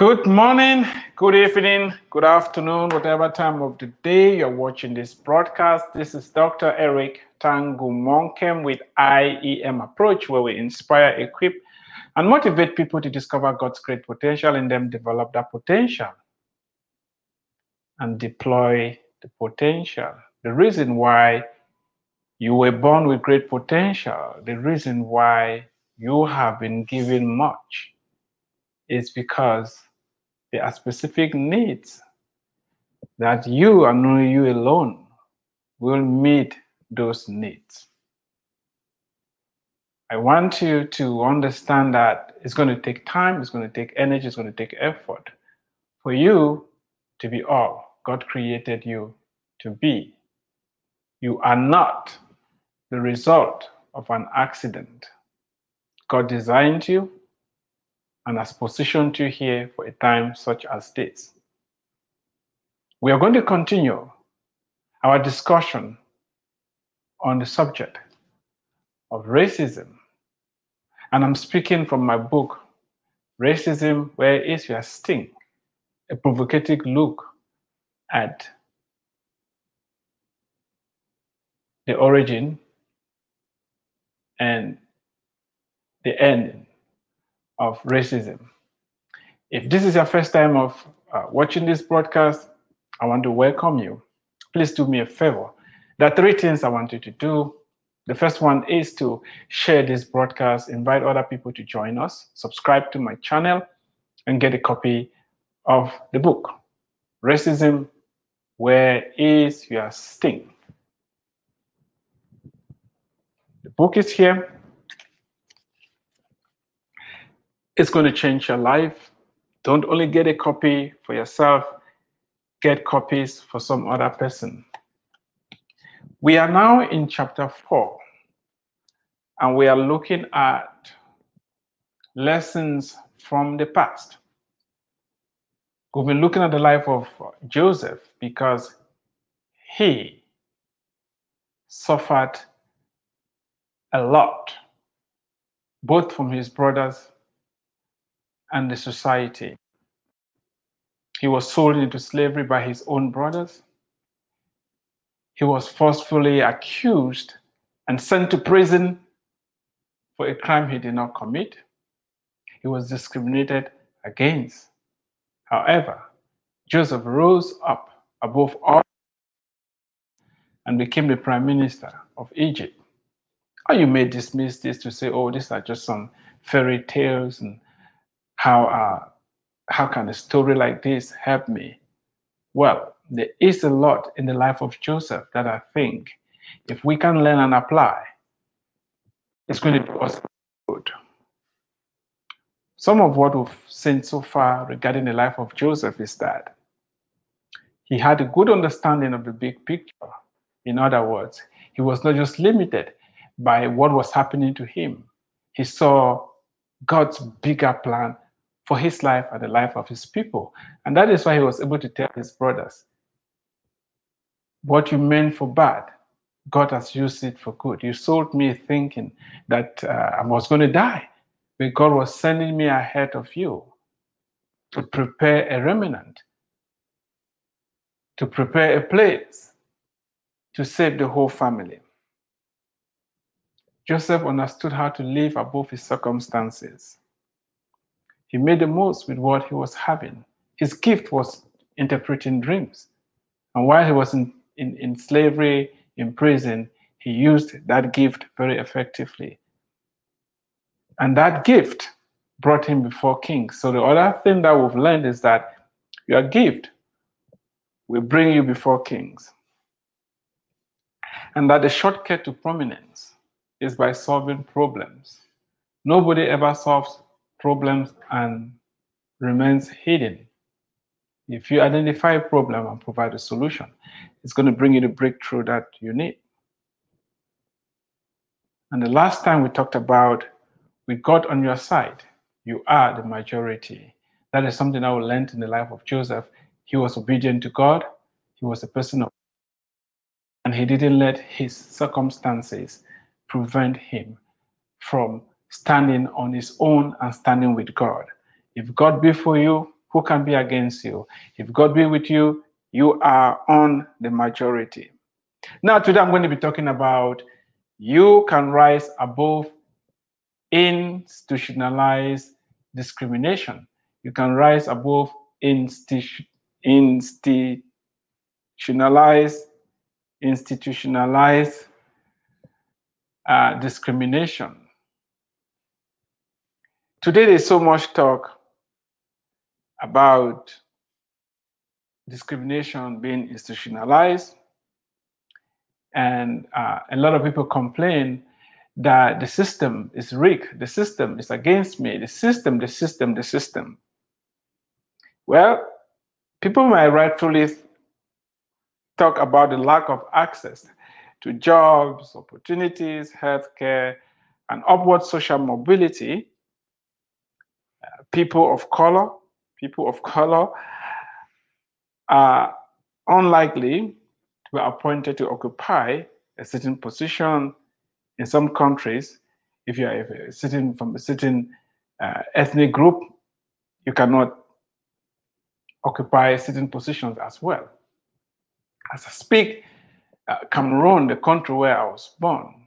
Good morning, good evening, good afternoon, whatever time of the day you're watching this broadcast. This is Dr. Eric Tangumonkem with IEM Approach, where we inspire, equip, and motivate people to discover God's great potential in them, develop that potential, and deploy the potential. The reason why you were born with great potential, the reason why you have been given much is because there are specific needs that you and only you alone will meet those needs. I want you to understand that it's going to take time, it's going to take energy, it's going to take effort for you to be all God created you to be. You are not the result of an accident. God designed you and has positioned you here for a time such as this. We are going to continue our discussion on the subject of racism. And I'm speaking from my book, Racism Where Is Your Sting? A provocative look at the origin and the ending of racism. If this is your first time of uh, watching this broadcast, I want to welcome you. Please do me a favor. There are three things I want you to do. The first one is to share this broadcast, invite other people to join us, subscribe to my channel, and get a copy of the book, Racism Where Is Your Sting? The book is here. It's going to change your life. Don't only get a copy for yourself, get copies for some other person. We are now in chapter 4, and we are looking at lessons from the past. We've been looking at the life of Joseph because he suffered a lot, both from his brothers and the society. He was sold into slavery by his own brothers. He was forcefully accused and sent to prison for a crime he did not commit. He was discriminated against. However, Joseph rose up above all and became the prime minister of Egypt. Or you may dismiss this to say, oh, these are just some fairy tales and how uh, how can a story like this help me? Well, there is a lot in the life of Joseph that I think if we can learn and apply, it's going to do us good. Some of what we've seen so far regarding the life of Joseph is that he had a good understanding of the big picture. In other words, he was not just limited by what was happening to him, he saw God's bigger plan for his life and the life of his people. And that is why he was able to tell his brothers, What you meant for bad, God has used it for good. You sold me thinking that uh, I was going to die, but God was sending me ahead of you to prepare a remnant, to prepare a place, to save the whole family. Joseph understood how to live above his circumstances. He made the most with what he was having. His gift was interpreting dreams. And while he was in, in, in slavery, in prison, he used that gift very effectively. And that gift brought him before kings. So the other thing that we've learned is that your gift will bring you before kings. And that the shortcut to prominence is by solving problems. Nobody ever solves problems and remains hidden. If you identify a problem and provide a solution, it's going to bring you the breakthrough that you need. And the last time we talked about with God on your side, you are the majority. That is something I learned in the life of Joseph. He was obedient to God, he was a person of and he didn't let his circumstances prevent him from standing on his own and standing with God. If God be for you, Who can be against you? If God be with you, you are on the majority. Now, today I'm going to be talking about you can rise above institutionalized discrimination. You can rise above institu- institutionalized institutionalized uh, discrimination. Today, there's so much talk about discrimination being institutionalized, and uh, a lot of people complain that the system is rigged, the system is against me, the system, the system, the system. Well, people might rightfully talk about the lack of access to jobs, opportunities, healthcare, and upward social mobility. People of color, people of color are unlikely to be appointed to occupy a certain position in some countries. If you are sitting from a certain uh, ethnic group, you cannot occupy certain positions as well. As I speak, uh, Cameroon, the country where I was born,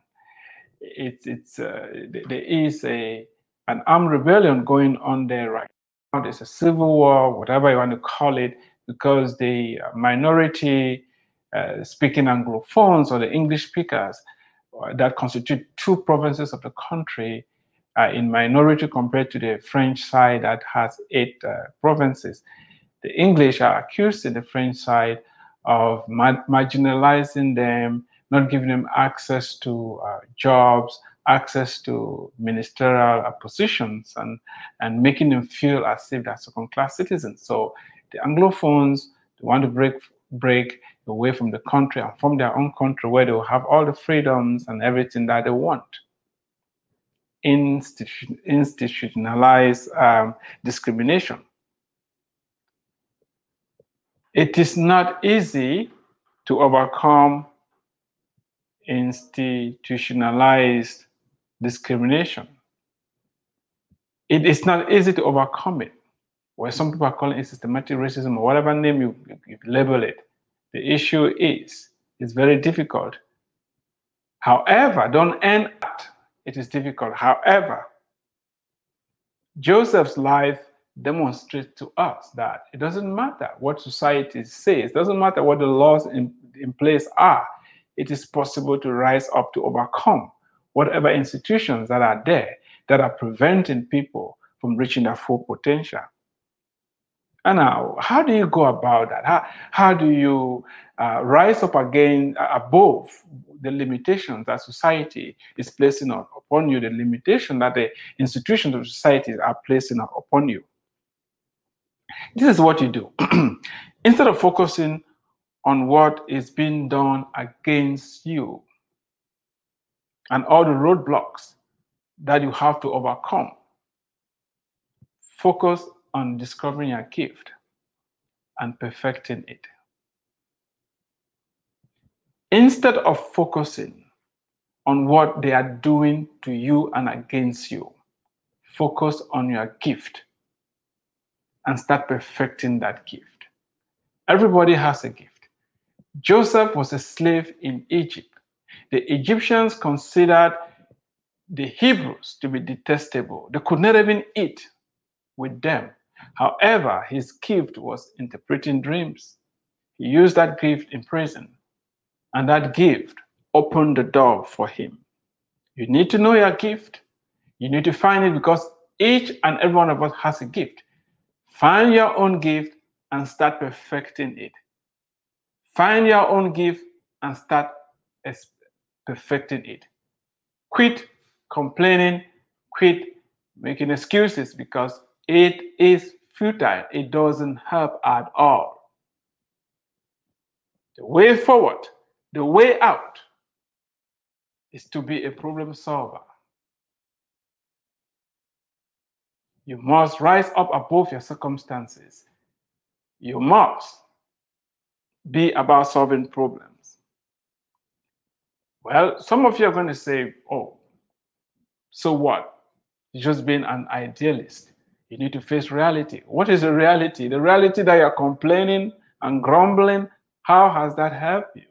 it's it's uh, there is a an armed rebellion going on there right now. There's a civil war, whatever you want to call it, because the minority uh, speaking Anglophones or the English speakers uh, that constitute two provinces of the country are in minority compared to the French side that has eight uh, provinces. The English are accused in the French side of ma- marginalizing them, not giving them access to uh, jobs, access to ministerial positions, and, and making them feel as if they're second class citizens. So the Anglophones they want to break break away from the country and from their own country where they will have all the freedoms and everything that they want. Institu- institutionalized um, discrimination. It is not easy to overcome institutionalized discrimination. It is not easy to overcome it. Where some people are calling it systematic racism or whatever name you, you label it. The issue is it's very difficult. However, don't end at it is difficult. However, Joseph's life demonstrates to us that it doesn't matter what society says, it doesn't matter what the laws in, in place are, it is possible to rise up to overcome whatever institutions that are there that are preventing people from reaching their full potential. And now, how do you go about that? How, how do you uh, rise up again uh, above the limitations that society is placing on, upon you, the limitation that the institutions of society are placing upon you? This is what you do. Instead of focusing on what is being done against you and all the roadblocks that you have to overcome, focus on discovering your gift and perfecting it. Instead of focusing on what they are doing to you and against you, focus on your gift and start perfecting that gift. Everybody has a gift. Joseph was a slave in Egypt. The Egyptians considered the Hebrews to be detestable. They could not even eat with them. However, his gift was interpreting dreams. He used that gift in prison, and that gift opened the door for him. You need to know your gift. You need to find it because each and every one of us has a gift. Find your own gift and start perfecting it. Find your own gift and start perfecting it. Quit complaining, quit making excuses because it is futile. It doesn't help at all. The way forward, the way out, is to be a problem solver. You must rise up above your circumstances. You must be about solving problems. Well, some of you are going to say, oh, so what? You're just being an idealist. You need to face reality. What is the reality? The reality that you're complaining and grumbling, how has that helped you?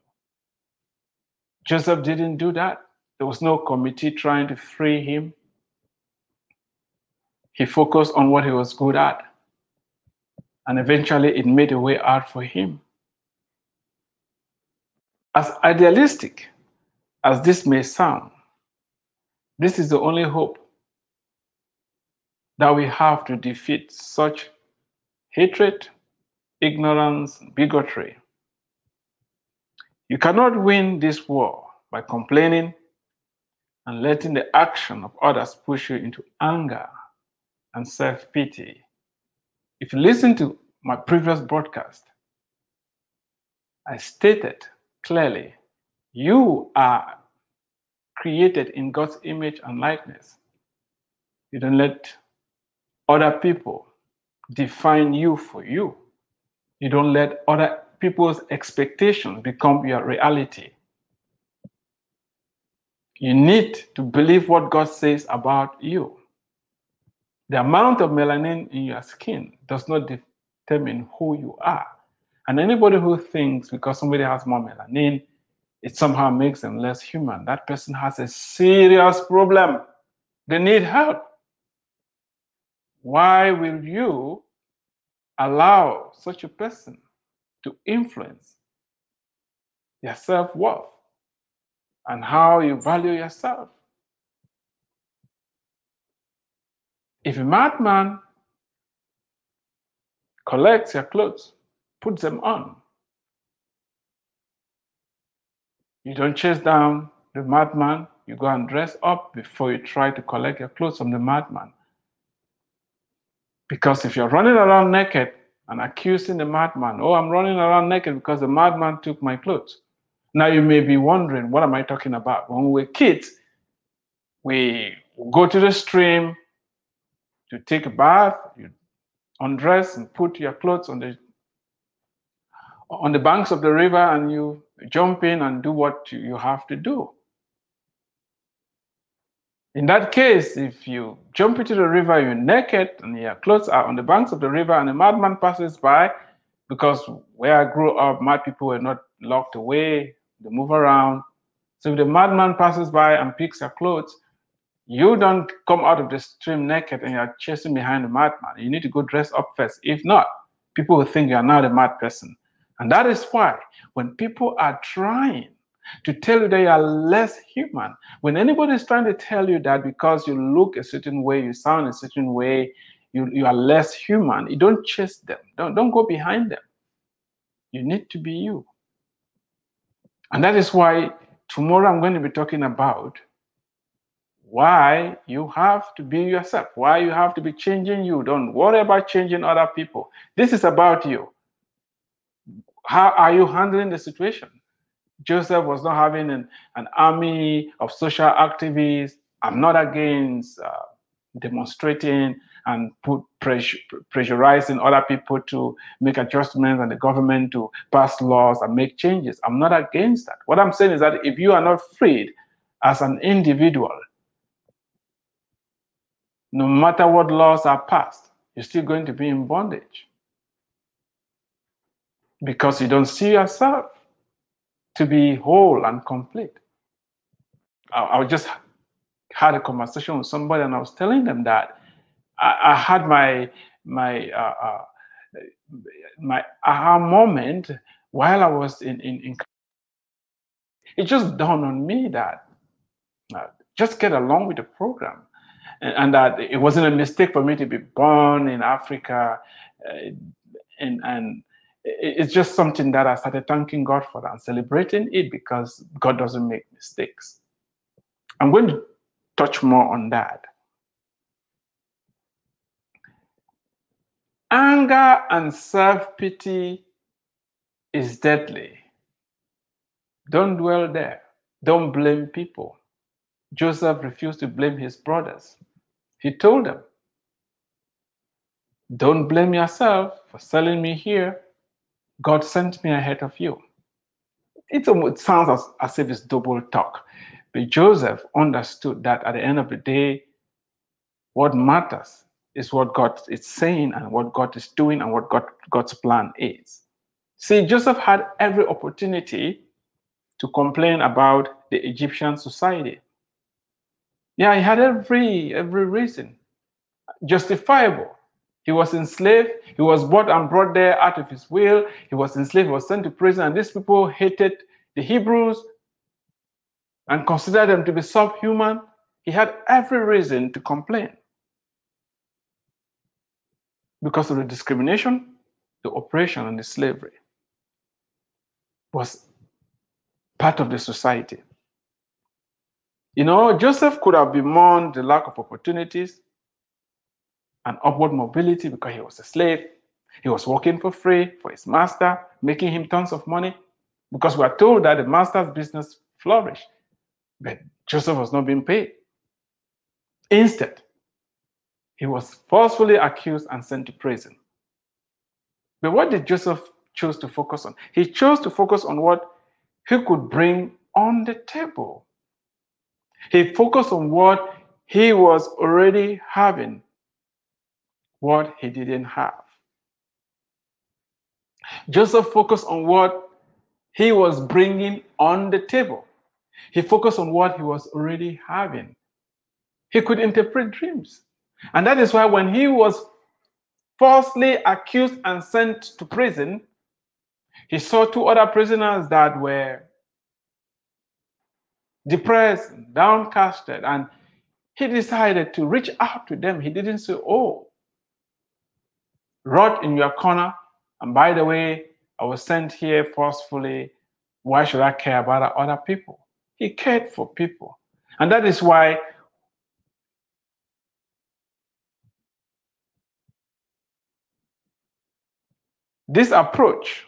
Joseph didn't do that. There was no committee trying to free him. He focused on what he was good at. And eventually it made a way out for him. As idealistic as this may sound, this is the only hope that we have to defeat such hatred, ignorance, bigotry. You cannot win this war by complaining and letting the action of others push you into anger and self pity. If you listen to my previous broadcast, I stated clearly you are created in God's image and likeness. You don't let other people define you for you. You don't let other people's expectations become your reality. You need to believe what God says about you. The amount of melanin in your skin does not determine who you are. And anybody who thinks because somebody has more melanin, it somehow makes them less human, that person has a serious problem. They need help. Why will you allow such a person to influence your self worth and how you value yourself? If a madman collects your clothes, puts them on, you don't chase down the madman, you go and dress up before you try to collect your clothes from the madman. Because if you're running around naked and accusing the madman, oh, I'm running around naked because the madman took my clothes. Now you may be wondering, what am I talking about? When we were kids, we go to the stream to take a bath, you undress and put your clothes on the on the banks of the river and you jump in and do what you have to do. In that case, if you jump into the river, you're naked and your clothes are on the banks of the river, and a madman passes by, because where I grew up, mad people were not locked away, they move around. So if the madman passes by and picks your clothes, you don't come out of the stream naked and you're chasing behind the madman. You need to go dress up first. If not, people will think you are now the mad person. And that is why when people are trying to tell you they are less human. When anybody is trying to tell you that because you look a certain way, you sound a certain way, you, you are less human, you don't chase them. Don't, don't go behind them. You need to be you. And that is why tomorrow I'm going to be talking about why you have to be yourself, why you have to be changing you. Don't worry about changing other people. This is about you. How are you handling the situation? Joseph was not having an, an army of social activists. I'm not against uh, demonstrating and put pressure, pressurizing other people to make adjustments and the government to pass laws and make changes. I'm not against that. What I'm saying is that if you are not freed as an individual, no matter what laws are passed, you're still going to be in bondage because you don't see yourself to be whole and complete. I, I just had a conversation with somebody and I was telling them that I, I had my my uh, uh, my aha moment while I was in, in, in it just dawned on me that uh, just get along with the program and, and, that it wasn't a mistake for me to be born in Africa uh, and and it's just something that I started thanking God for and celebrating it because God doesn't make mistakes. I'm going to touch more on that. Anger and self pity is deadly. Don't dwell there. Don't blame people. Joseph refused to blame his brothers. He told them, Don't blame yourself for selling me here God sent me ahead of you. It, it sounds as, as if it's double talk. But Joseph understood that at the end of the day, what matters is what God is saying and what God is doing and what God, God's plan is. See, Joseph had every opportunity to complain about the Egyptian society. Yeah, he had every every reason, justifiable. He was enslaved. He was bought and brought there out of his will. He was enslaved. He was sent to prison, and these people hated the Hebrews and considered them to be subhuman. He had every reason to complain because of the discrimination, the oppression, and the slavery was part of the society. You know, Joseph could have bemoaned the lack of opportunities and upward mobility because he was a slave. He was working for free for his master, making him tons of money because we are told that the master's business flourished. But Joseph was not being paid. Instead, he was forcefully accused and sent to prison. But what did Joseph choose to focus on? He chose to focus on what he could bring on the table. He focused on what he was already having, what he didn't have. Joseph focused on what he was bringing on the table. He focused on what he was already having. He could interpret dreams. And that is why when he was falsely accused and sent to prison, he saw two other prisoners that were depressed, downcasted, and he decided to reach out to them. He didn't say, Oh, rot in your corner. And by the way, I was sent here forcefully. Why should I care about other people? He cared for people. And that is why this approach,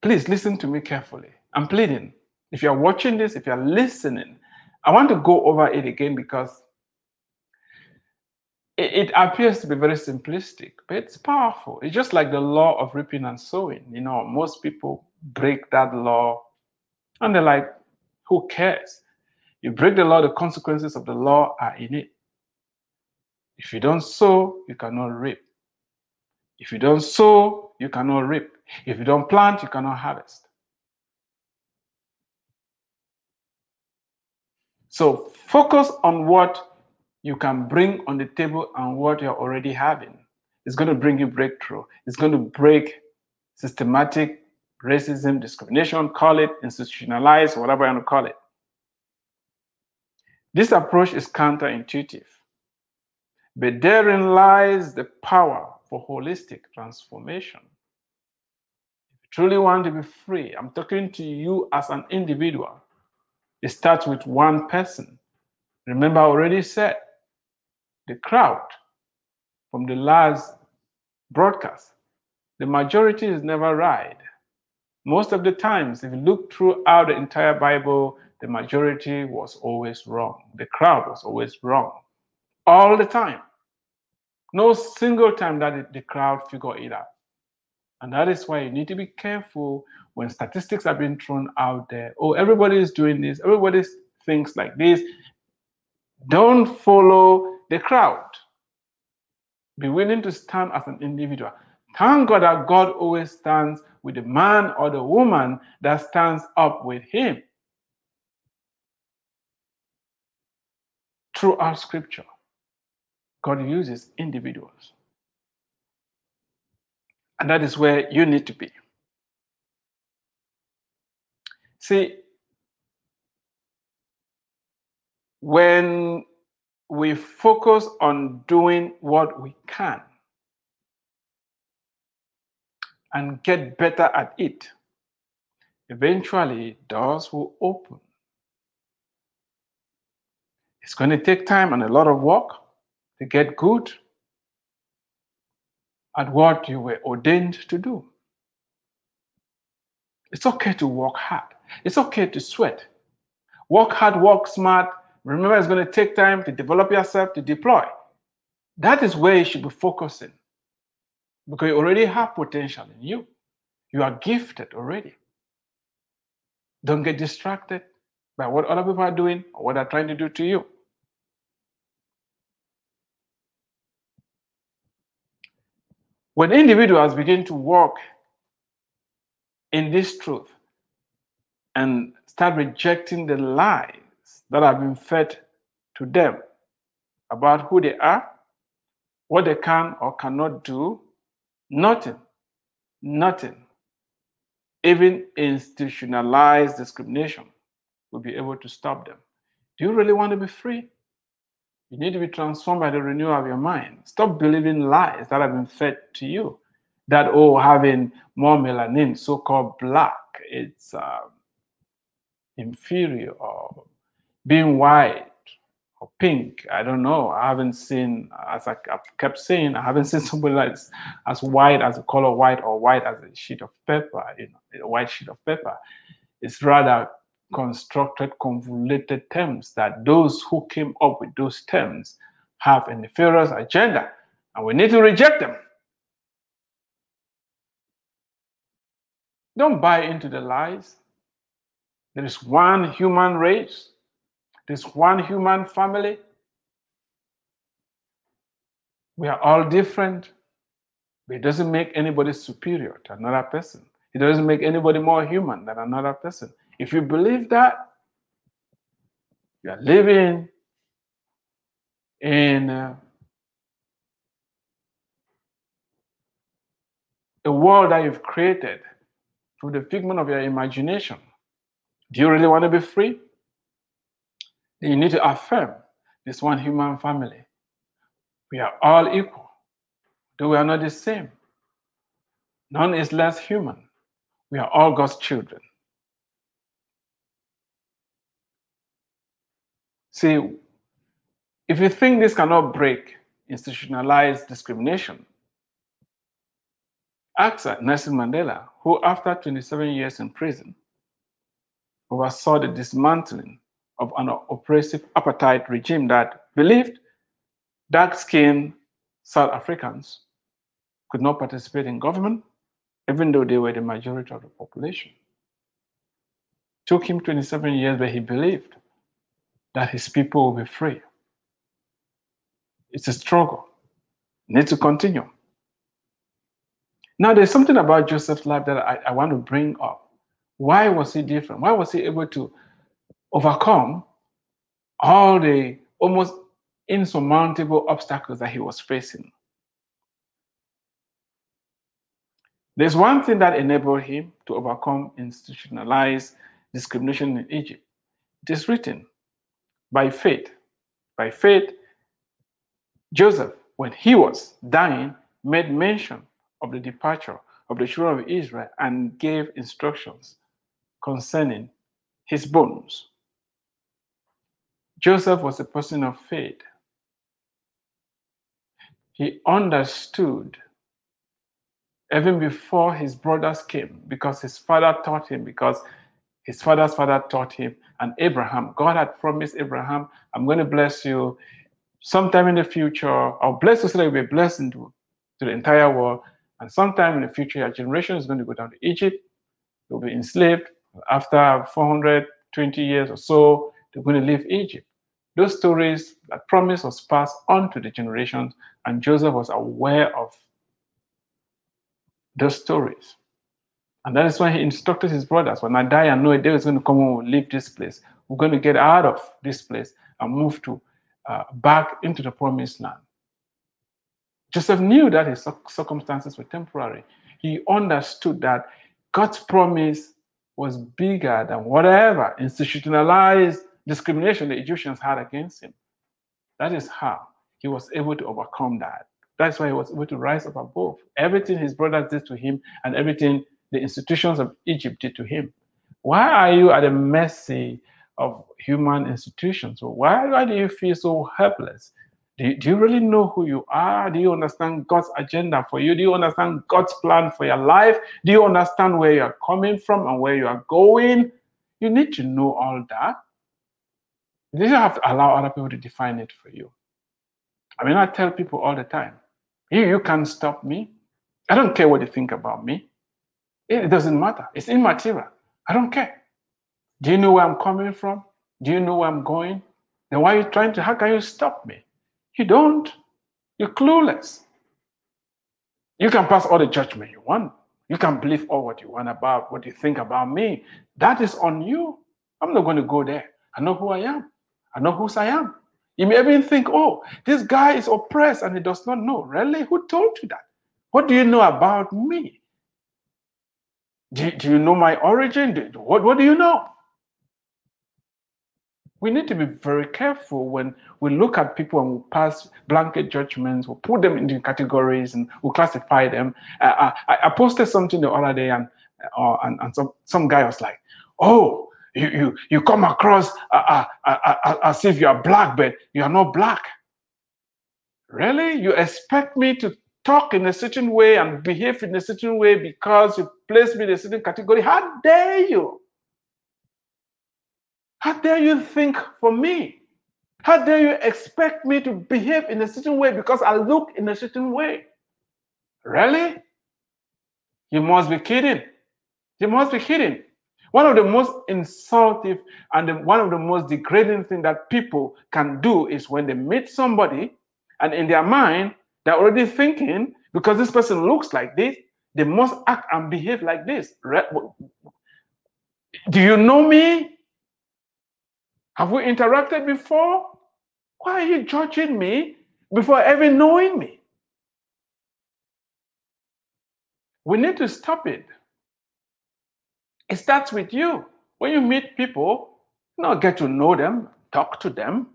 please listen to me carefully. I'm pleading. If you're watching this, if you're listening, I want to go over it again because it, it, appears to be very simplistic, but it's powerful. It's just like the law of reaping and sowing. You know, most people break that law and they're like, who cares? You break the law, the consequences of the law are in it. If you don't sow, you cannot reap. If you don't sow, you cannot reap. If you don't plant, you cannot harvest. So focus on what you can bring on the table and what you're already having. It's going to bring you breakthrough. It's going to break systematic racism, discrimination, call it institutionalized, whatever you want to call it. This approach is counterintuitive, but therein lies the power for holistic transformation. If you truly want to be free, I'm talking to you as an individual. It starts with one person. Remember, I already said the crowd from the last broadcast, the majority is never right. Most of the times, if you look throughout the entire Bible, the majority was always wrong. The crowd was always wrong. All the time. No single time that the crowd figured it out. And that is why you need to be careful when statistics are being thrown out there. Oh, everybody is doing this, everybody thinks like this. Don't follow the crowd. Be willing to stand as an individual. Thank God that God always stands with the man or the woman that stands up with him. Throughout scripture, God uses individuals. And that is where you need to be. See, when we focus on doing what we can, and get better at it, eventually doors will open. It's going to take time and a lot of work to get good at what you were ordained to do. It's okay to work hard. It's okay to sweat. Work hard, work smart. Remember, it's going to take time to develop yourself, to deploy. That is where you should be focusing because you already have potential in you. You are gifted already. Don't get distracted by what other people are doing or what they're trying to do to you. When individuals begin to walk in this truth and start rejecting the lies that have been fed to them about who they are, what they can or cannot do, nothing, nothing, even institutionalized discrimination will be able to stop them. Do you really want to be free? You need to be transformed by the renewal of your mind. Stop believing lies that have been fed to you. That, oh, having more melanin, so called black, it's uh, inferior, or being white or pink. I don't know. I haven't seen, as I kept saying, I haven't seen somebody like as white as a color white or white as a sheet of paper, you know, a white sheet of paper. It's rather constructed, convoluted terms that those who came up with those terms have a nefarious agenda, and we need to reject them. Don't buy into the lies. There is one human race, there's one human family. We are all different, but it doesn't make anybody superior to another person. It doesn't make anybody more human than another person. If you believe that, you are living in uh, a world that you've created through the figment of your imagination. Do you really want to be free? You need to affirm this one human family. We are all equal, though we are not the same. None is less human. We are all God's children. See, if you think this cannot break institutionalized discrimination, ask Nelson Mandela, who, after 27 years in prison, oversaw the dismantling of an oppressive apartheid regime that believed dark skinned South Africans could not participate in government, even though they were the majority of the population. It took him 27 years, but he believed that his people will be free. It's a struggle. It needs to continue. Now, there's something about Joseph's life that I, I want to bring up. Why was he different? Why was he able to overcome all the almost insurmountable obstacles that he was facing? There's one thing that enabled him to overcome institutionalized discrimination in Egypt. It is written by faith. By faith, Joseph, when he was dying, made mention of the departure of the children of Israel and gave instructions concerning his bones. Joseph was a person of faith. He understood even before his brothers came because his father taught him, because his father's father taught him and Abraham. God had promised Abraham, I'm going to bless you sometime in the future. I'll bless you so that you'll be a blessing to, to the entire world. And sometime in the future, your generation is going to go down to Egypt. They'll be enslaved. After 420 years or so, they're going to leave Egypt. Those stories, that promise was passed on to the generations, and Joseph was aware of those stories. And that is why he instructed his brothers when I die, I know a day is going to come when we leave this place. We're going to get out of this place and move to uh, back into the promised land. Joseph knew that his circumstances were temporary. He understood that God's promise was bigger than whatever institutionalized discrimination the Egyptians had against him. That is how he was able to overcome that. That's why he was able to rise up above everything his brothers did to him and everything the institutions of Egypt did to him. Why are you at the mercy of human institutions? Why, why do you feel so helpless? Do you, do you really know who you are? Do you understand God's agenda for you? Do you understand God's plan for your life? Do you understand where you are coming from and where you are going? You need to know all that. You don't have to allow other people to define it for you. I mean, I tell people all the time, you, you can't stop me. I don't care what you think about me. It doesn't matter. It's immaterial. I don't care. Do you know where I'm coming from? Do you know where I'm going? Then why are you trying to? How can you stop me? You don't. You're clueless. You can pass all the judgment you want. You can believe all what you want about what you think about me. That is on you. I'm not going to go there. I know who I am. I know whose I am. You may even think, oh, this guy is oppressed and he does not know. Really? Who told you that? What do you know about me? Do, do you know my origin? Do, what, what do you know? We need to be very careful when we look at people and we pass blanket judgments, we put them into categories and we classify them. Uh, I, I, posted something the other day and, uh, and, and some, some guy was like, oh, you, you, you come across uh, uh, uh, as if you are black, but you are not black. Really? You expect me to talk in a certain way and behave in a certain way because you place me in a certain category? How dare you? How dare you think for me? How dare you expect me to behave in a certain way because I look in a certain way? Really? You must be kidding. You must be kidding. One of the most insultive and one of the most degrading things that people can do is when they meet somebody and in their mind, they're already thinking, because this person looks like this, they must act and behave like this. Do you know me? Have we interacted before? Why are you judging me before ever knowing me? We need to stop it. It starts with you. When you meet people, you know, get to know them, talk to them,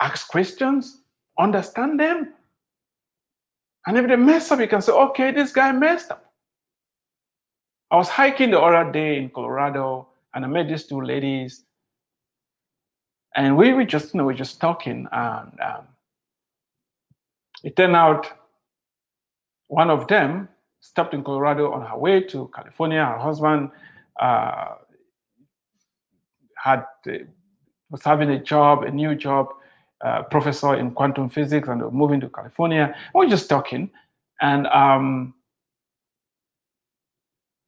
ask questions, understand them. And if they mess up, you can say, okay, this guy messed up. I was hiking the other day in Colorado and I met these two ladies. And we were just, you know, we were just talking. And um, it turned out one of them stopped in Colorado on her way to California. Her husband uh, had uh, was having a job, a new job, uh, professor in quantum physics, and moving to California. We were just talking, and um,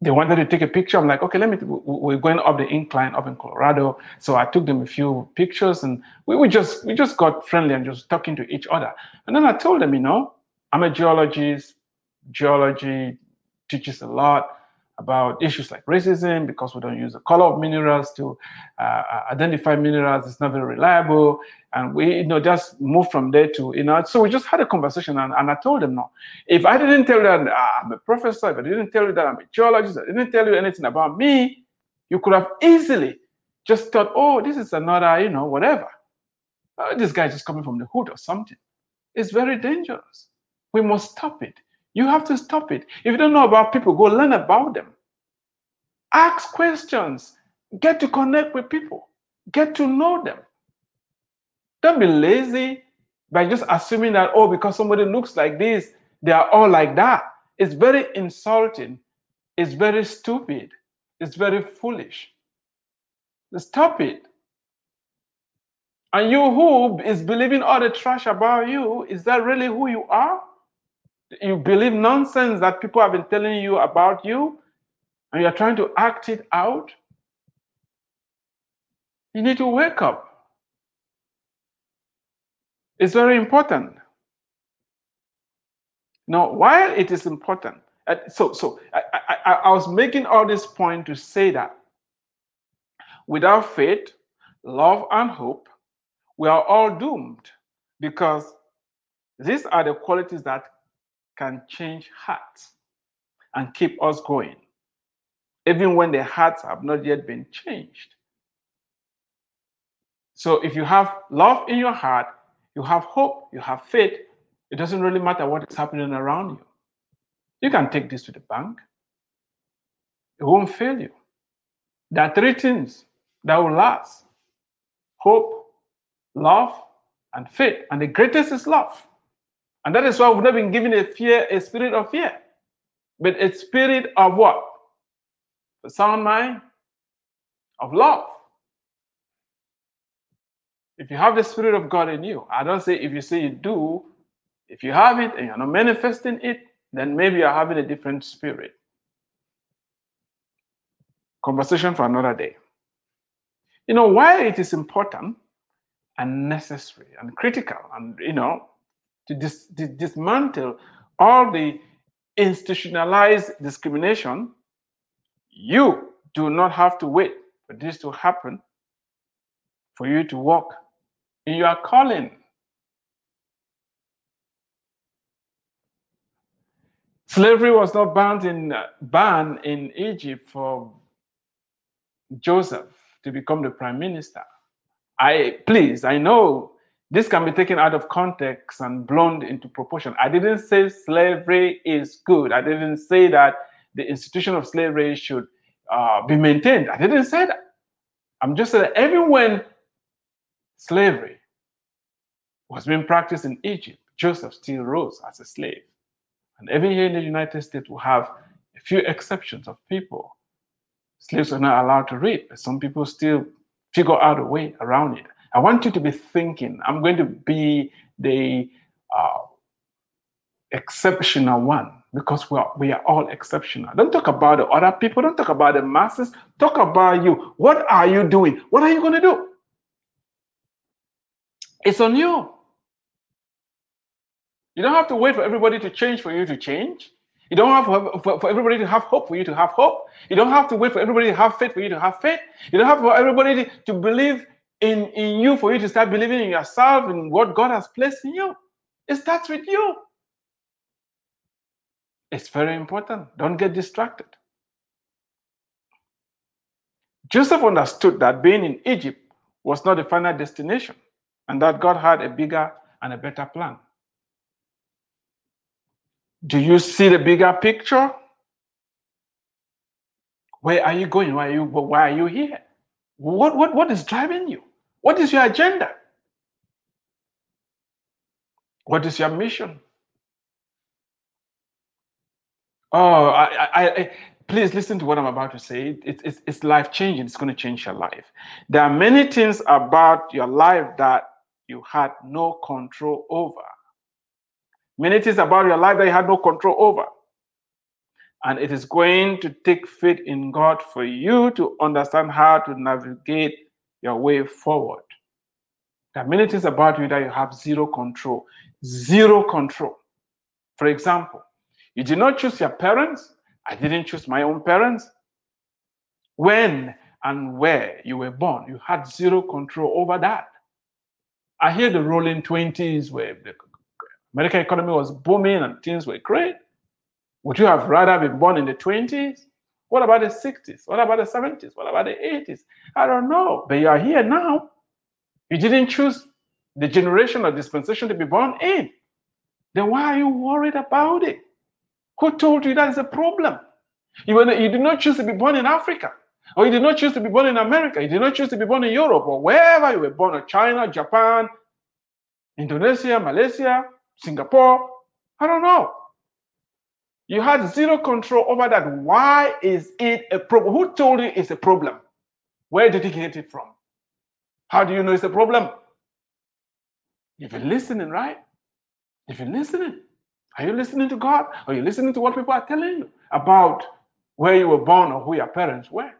they wanted to take a picture. I'm like, okay, let me. We're going up the incline up in Colorado, so I took them a few pictures, and we, just we just got friendly and just talking to each other. And then I told them, you know, I'm a geologist geology teaches a lot about issues like racism because we don't use the color of minerals to uh, identify minerals. It's not very reliable. And we, you know, just move from there to, you know, so we just had a conversation and, and I told them, no, if I didn't tell you that I'm a professor, if I didn't tell you that I'm a geologist, I didn't tell you anything about me, you could have easily just thought, oh, this is another, you know, whatever. Uh, this guy just coming from the hood or something. It's very dangerous. We must stop it. You have to stop it. If you don't know about people, go learn about them. Ask questions. Get to connect with people. Get to know them. Don't be lazy by just assuming that, oh, because somebody looks like this, they are all like that. It's very insulting. It's very stupid. It's very foolish. Stop it. And you who is believing all the trash about you, is that really who you are? You believe nonsense that people have been telling you about you and you're trying to act it out, you need to wake up. It's very important. Now, while it is important, so so I, I, I was making all this point to say that without faith, love, and hope, we are all doomed because these are the qualities that can change hearts and keep us going, even when the hearts have not yet been changed. So if you have love in your heart, you have hope, you have faith, it doesn't really matter what is happening around you. You can take this to the bank. It won't fail you. There are three things that will last hope, love, and faith. And the greatest is love. And that is why we've not been given a fear, a spirit of fear, but a spirit of what? The sound mind of love. If you have the spirit of God in you, I don't say if you say you do, if you have it and you're not manifesting it, then maybe you're having a different spirit. Conversation for another day. You know why it is important and necessary and critical and you know to dis- dismantle all the institutionalized discrimination, you do not have to wait for this to happen for you to walk in your calling. Slavery was not banned in banned in Egypt for Joseph to become the prime minister. I please, I know this can be taken out of context and blown into proportion. I didn't say slavery is good. I didn't say that the institution of slavery should uh, be maintained. I didn't say that. I'm just saying that even when slavery was being practiced in Egypt, Joseph still rose as a slave. And even here in the United States, we have a few exceptions of people. Slaves are not allowed to read, but some people still figure out a way around it. I want you to be thinking, I'm going to be the uh, exceptional one because we are, we are all exceptional. Don't talk about the other people, don't talk about the masses, talk about you. What are you doing? What are you going to do? It's on you. You don't have to wait for everybody to change for you to change. You don't have for, for, everybody to have hope for you to have hope. You don't have to wait for everybody to have faith for you to have faith. You don't have for everybody to believe in, in you for you to start believing in yourself and what God has placed in you. It starts with you. It's very important. Don't get distracted. Joseph understood that being in Egypt was not the final destination and that God had a bigger and a better plan. Do you see the bigger picture? Where are you going? Why are you, why are you here? What, what, what is driving you? What is your agenda? What is your mission? Oh, I, I, I, please listen to what I'm about to say. It, it's, it's life changing. It's going to change your life. There are many things about your life that you had no control over. Many things about your life that you had no control over. And it is going to take faith in God for you to understand how to navigate your way forward. There are many things about you that you have zero control. Zero control. For example, you did not choose your parents. I didn't choose my own parents. When and where you were born, you had zero control over that. I hear the rolling 20s where the American economy was booming and things were great. Would you have rather been born in the 20s? What about the 60s? What about the 70s? What about the 80s? I don't know. But you are here now. You didn't choose the generation or dispensation to be born in. Then why are you worried about it? Who told you that is a problem? You, were, you did not choose to be born in Africa, or you did not choose to be born in America, you did not choose to be born in Europe, or wherever you were born, or China, Japan, Indonesia, Malaysia, Singapore. I don't know. You had zero control over that. Why is it a problem? Who told you it's a problem? Where did you get it from? How do you know it's a problem? If You've been listening, right? If You've been listening. Are you listening to God? Are you listening to what people are telling you about where you were born or who your parents were?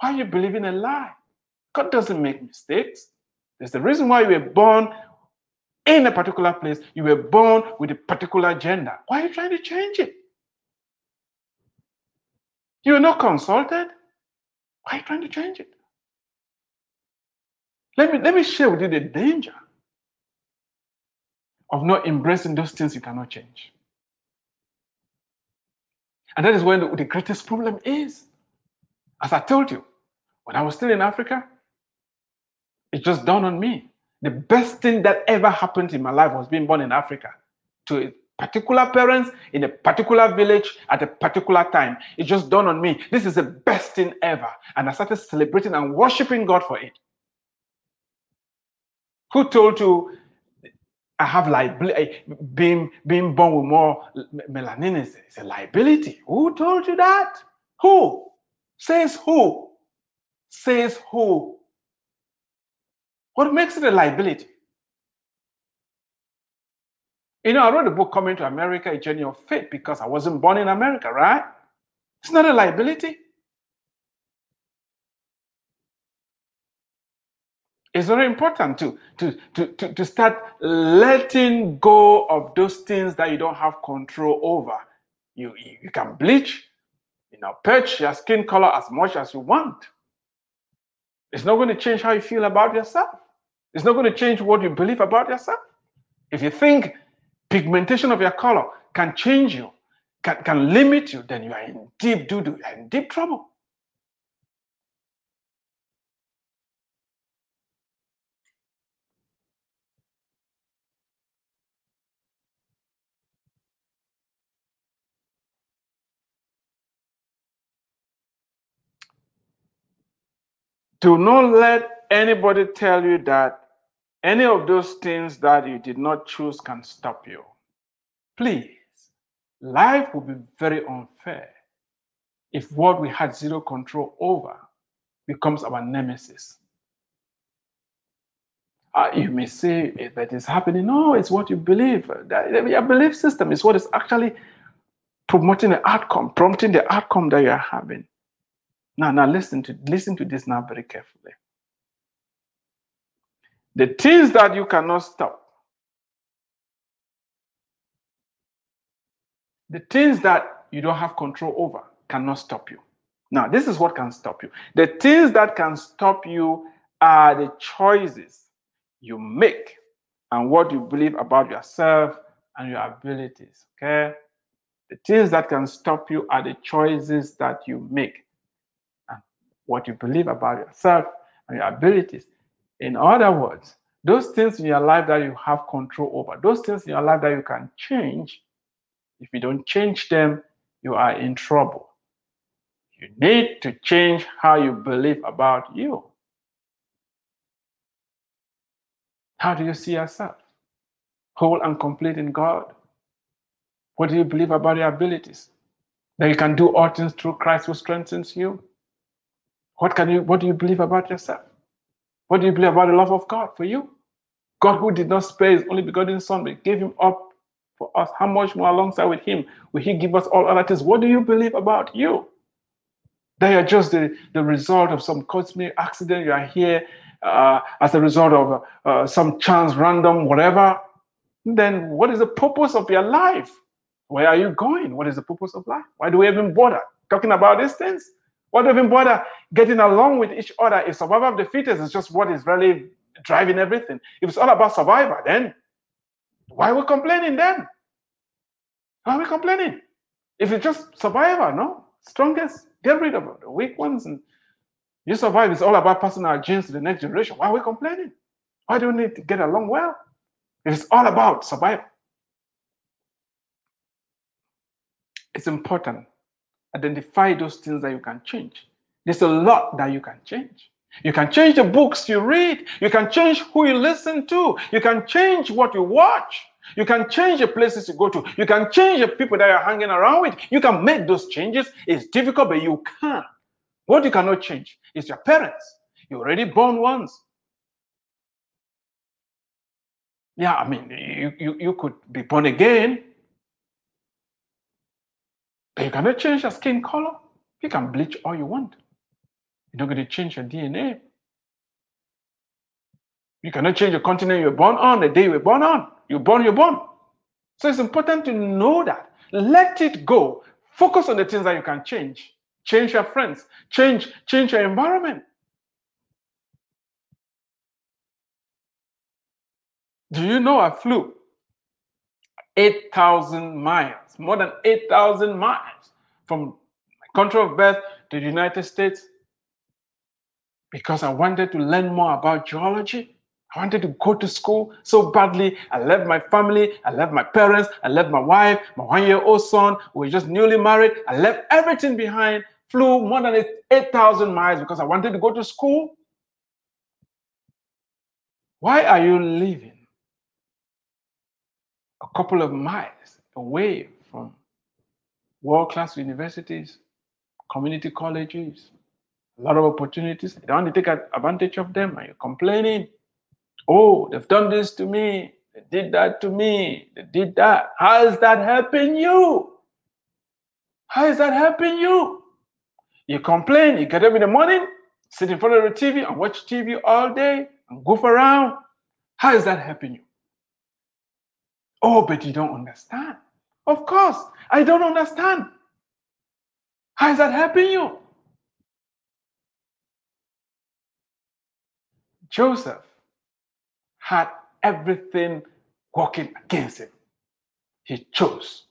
Why are you believing a lie? God doesn't make mistakes. There's the reason why you were born in a particular place. You were born with a particular gender. Why are you trying to change it? You were not consulted. Why are you trying to change it? Let me, let me share with you the danger of not embracing those things you cannot change. And that is where the, greatest problem is. As I told you, when I was still in Africa, it just dawned on me. The best thing that ever happened in my life was being born in Africa to particular parents in a particular village at a particular time. It just dawned on me. This is the best thing ever. And I started celebrating and worshiping God for it. Who told you I have liability. Eh, being being born with more melanin is, is a liability. Who told you that? Who? Says who? Says who? What makes it a liability? You know, I wrote a book coming to America, a journey of faith, because I wasn't born in America, right? It's not a liability. it's very important to, to, to, to, to start letting go of those things that you don't have control over. You, you can bleach, you know, patch your skin color as much as you want. It's not going to change how you feel about yourself. It's not going to change what you believe about yourself. If you think pigmentation of your color can change you, can, can limit you, then you are in deep doo doo, in deep trouble. Do not let anybody tell you that any of those things that you did not choose can stop you. Please, life will be very unfair if what we had zero control over becomes our nemesis. Uh, you may say eh, that is happening. No, it's what you believe. That, your belief system is what is actually promoting the outcome, prompting the outcome that you are having. Now, now listen to listen to this now very carefully. The things that you cannot stop, the things that you don't have control over cannot stop you. Now, this is what can stop you. The things that can stop you are the choices you make and what you believe about yourself and your abilities. Okay? The things that can stop you are the choices that you make and what you believe about yourself and your abilities. In other words, those things in your life that you have control over, those things in your life that you can change, if you don't change them, you are in trouble. You need to change how you believe about you. How do you see yourself? Whole and complete in God. What do you believe about your abilities? That you can do all things through Christ who strengthens you? What can you what do you believe about yourself? What do you believe about the love of God for you? God who did not spare his only begotten son, but gave him up for us. How much more alongside with him will he give us all other things? What do you believe about you? They are just the, the result of some cosmic accident. You are here uh, as a result of uh, some chance, random, whatever. Then what is the purpose of your life? Where are you going? What is the purpose of life? Why do we even bother talking about these things? We even bother getting along with each other if survival of the fittest is just what is really driving everything? If it's all about survival, then why are we complaining then? Why are we complaining? If it's just survival, no? Strongest, get rid of the weak ones and you survive. It's all about passing our genes to the next generation. Why are we complaining? Why do we need to get along well? It's all about survival. It's important identify those things that you can change. There's a lot that you can change. You can change the books you read. You can change who you listen to. You can change what you watch. You can change the places you go to. You can change the people that you're hanging around with. You can make those changes. It's difficult, but you can. What you cannot change is your parents. You're already born once. Yeah, I mean, you, you, you could be born again, but you cannot change your skin color. You can bleach all you want. You're not going to change your DNA. You cannot change the continent you were born on, the day you were born on. You're born, you're born. So it's important to know that. Let it go. Focus on the things that you can change. Change your friends. Change, change your environment. Do you know I flew 8,000 miles, more than 8,000 miles from my country of birth to the United States because I wanted to learn more about geology. I wanted to go to school so badly. I left my family. I left my parents. I left my wife, my one year old son. We were just newly married. I left everything behind, flew more than 8,000 miles because I wanted to go to school. Why are you leaving? a couple of miles away from world class universities, community colleges, a lot of opportunities. You don't want to take advantage of them and you're complaining. Oh, they've done this to me. They did that to me. They did that. How is that helping you? How is that helping you? You complain, you get up in the morning, sit in front of the TV and watch TV all day and goof around. How is that helping you? Oh, but you don't understand. Of course, I don't understand. How is that helping you? Joseph had everything working against him. He chose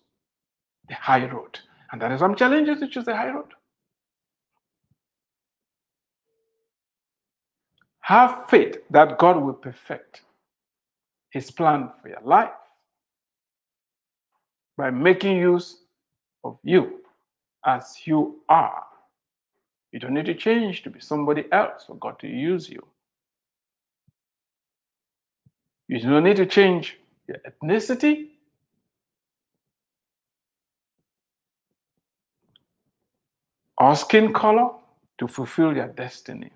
the high road. And that is why I'm challenging you to choose the high road. Have faith that God will perfect his plan for your life by making use of you as you are. You don't need to change to be somebody else for God to use you. You don't need to change your ethnicity. Or skin color to fulfill your destiny.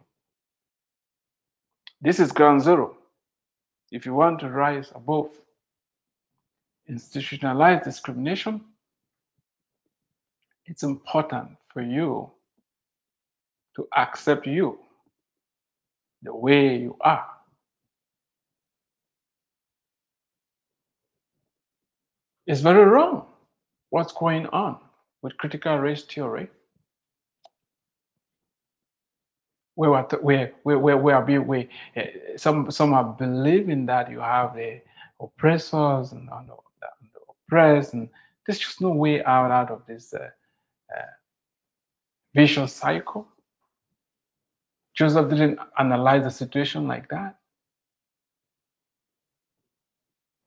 This is ground zero. If you want to rise above institutionalized discrimination, it's important for you to accept you the way you are. It's very wrong what's going on with critical race theory. Where, where, where, where, where, where, where uh, some, some are believing that you have the oppressors and, and, and and there's just no way out, out of this uh, uh, vicious cycle. Joseph didn't analyze the situation like that.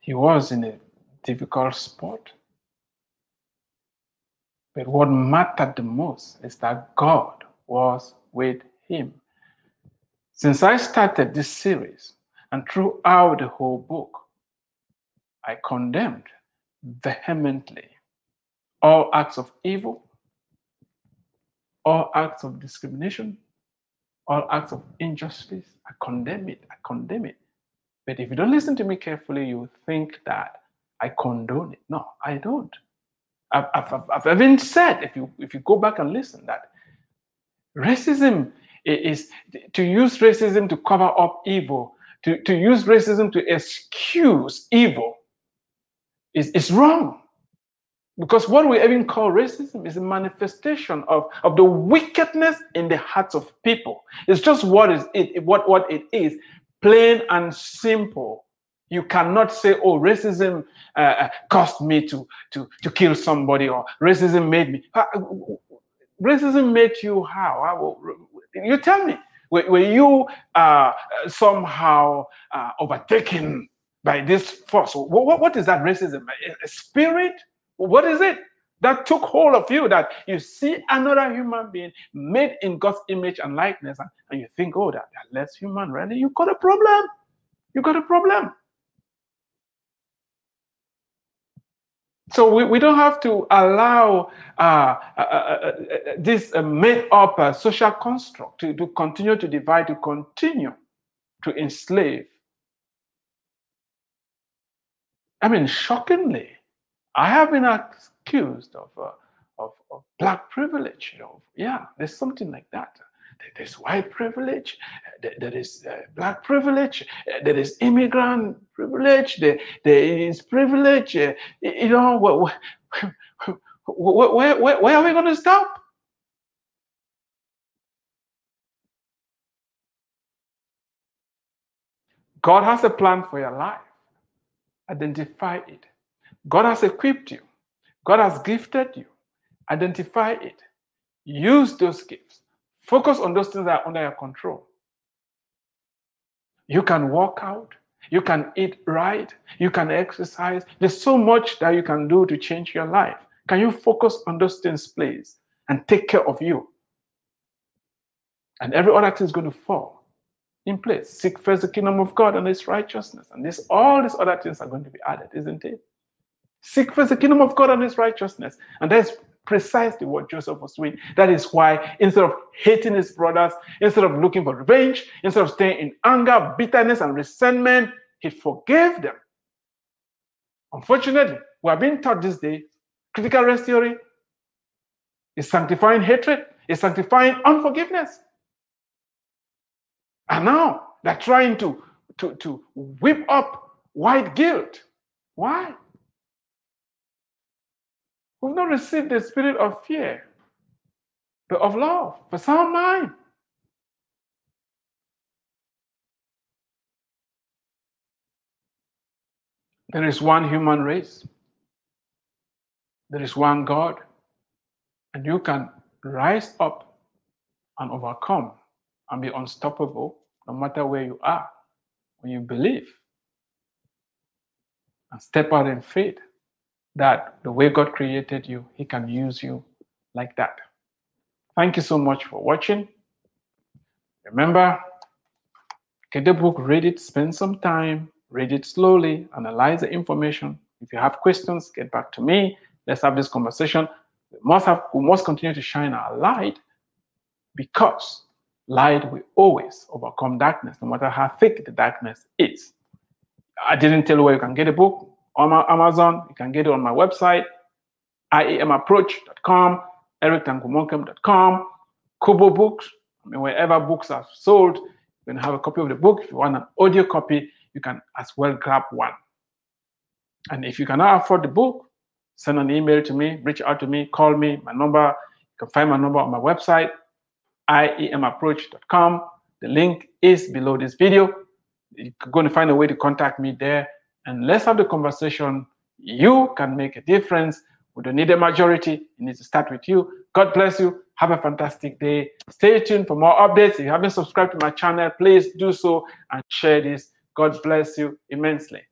He was in a difficult spot. But what mattered the most is that God was with him. Since I started this series and throughout the whole book, I condemned vehemently all acts of evil, all acts of discrimination, all acts of injustice. I condemn it. I condemn it. But if you don't listen to me carefully, you think that I condone it. No, I don't. I've, I've, I've even said, if you if you go back and listen, that racism is, to use racism to cover up evil, to, to use racism to excuse evil is, is wrong. Because what we even call racism is a manifestation of, of the wickedness in the hearts of people. It's just what is it, what, what it is, plain and simple. You cannot say, "Oh, racism uh, uh caused me to to to kill somebody," or "Racism made me." Racism made you how? You tell me. Were, were you uh, somehow uh, overtaken by this force? What, what, what is that racism? A spirit? What is it that took hold of you that you see another human being made in God's image and likeness and, and you think, oh, that, that less human, really? You got a problem. You got a problem. So we, we don't have to allow uh, uh, uh, uh this uh, made up uh, social construct to, to continue to divide, to continue to enslave. I mean, shockingly, I have been accused of, of, of black privilege. You know, yeah, there's something like that there's white privilege, there is uh, black privilege, uh, there is immigrant privilege, there, there is privilege. Uh, you know, where, where, where, where are we going to stop? God has a plan for your life. Identify it. God has equipped you. God has gifted you. Identify it. Use those gifts. Focus on those things that are under your control. You can walk out, you can eat right, you can exercise. There's so much that you can do to change your life. Can you focus on those things, please, and take care of you? And every other thing is going to fall in place. Seek first the kingdom of God and His righteousness, and this all these other things are going to be added, isn't it? Seek first the kingdom of God and His righteousness, and that's precisely what Joseph was doing. That is why instead of hating his brothers, instead of looking for revenge, instead of staying in anger, bitterness, and resentment, he forgave them. Unfortunately, we are being taught this day critical race theory is sanctifying hatred, is sanctifying unforgiveness. And now they're trying to, to, to whip up white guilt. Why? We've not received the spirit of fear, but of love, for sound mind. There is one human race. There is one God. And you can rise up and overcome and be unstoppable no matter where you are when you believe and step out in faith that the way God created you, He can use you like that. Thank you so much for watching. Remember, get the book, read it, spend some time, read it slowly, analyze the information. If you have questions, get back to me. Let's have this conversation. We must have we must continue to shine our light because light will always overcome darkness, no matter how thick the darkness is. I didn't tell you where you can get a book on my Amazon. You can get it on my website, iemapproach.com, erictangumonkem.com, Kobo Books. I mean, wherever books are sold, you can have a copy of the book. If you want an audio copy, you can as well grab one. And if you cannot afford the book, send an email to me, reach out to me, call me. My number, you can find my number on my website, iemapproach.com. The link is below this video. You're going to find a way to contact me there. And let's have the conversation. You can make a difference. We don't need a majority. It needs to start with you. God bless you. Have a fantastic day. Stay tuned for more updates. If you haven't subscribed to my channel, please do so and share this. God bless you immensely.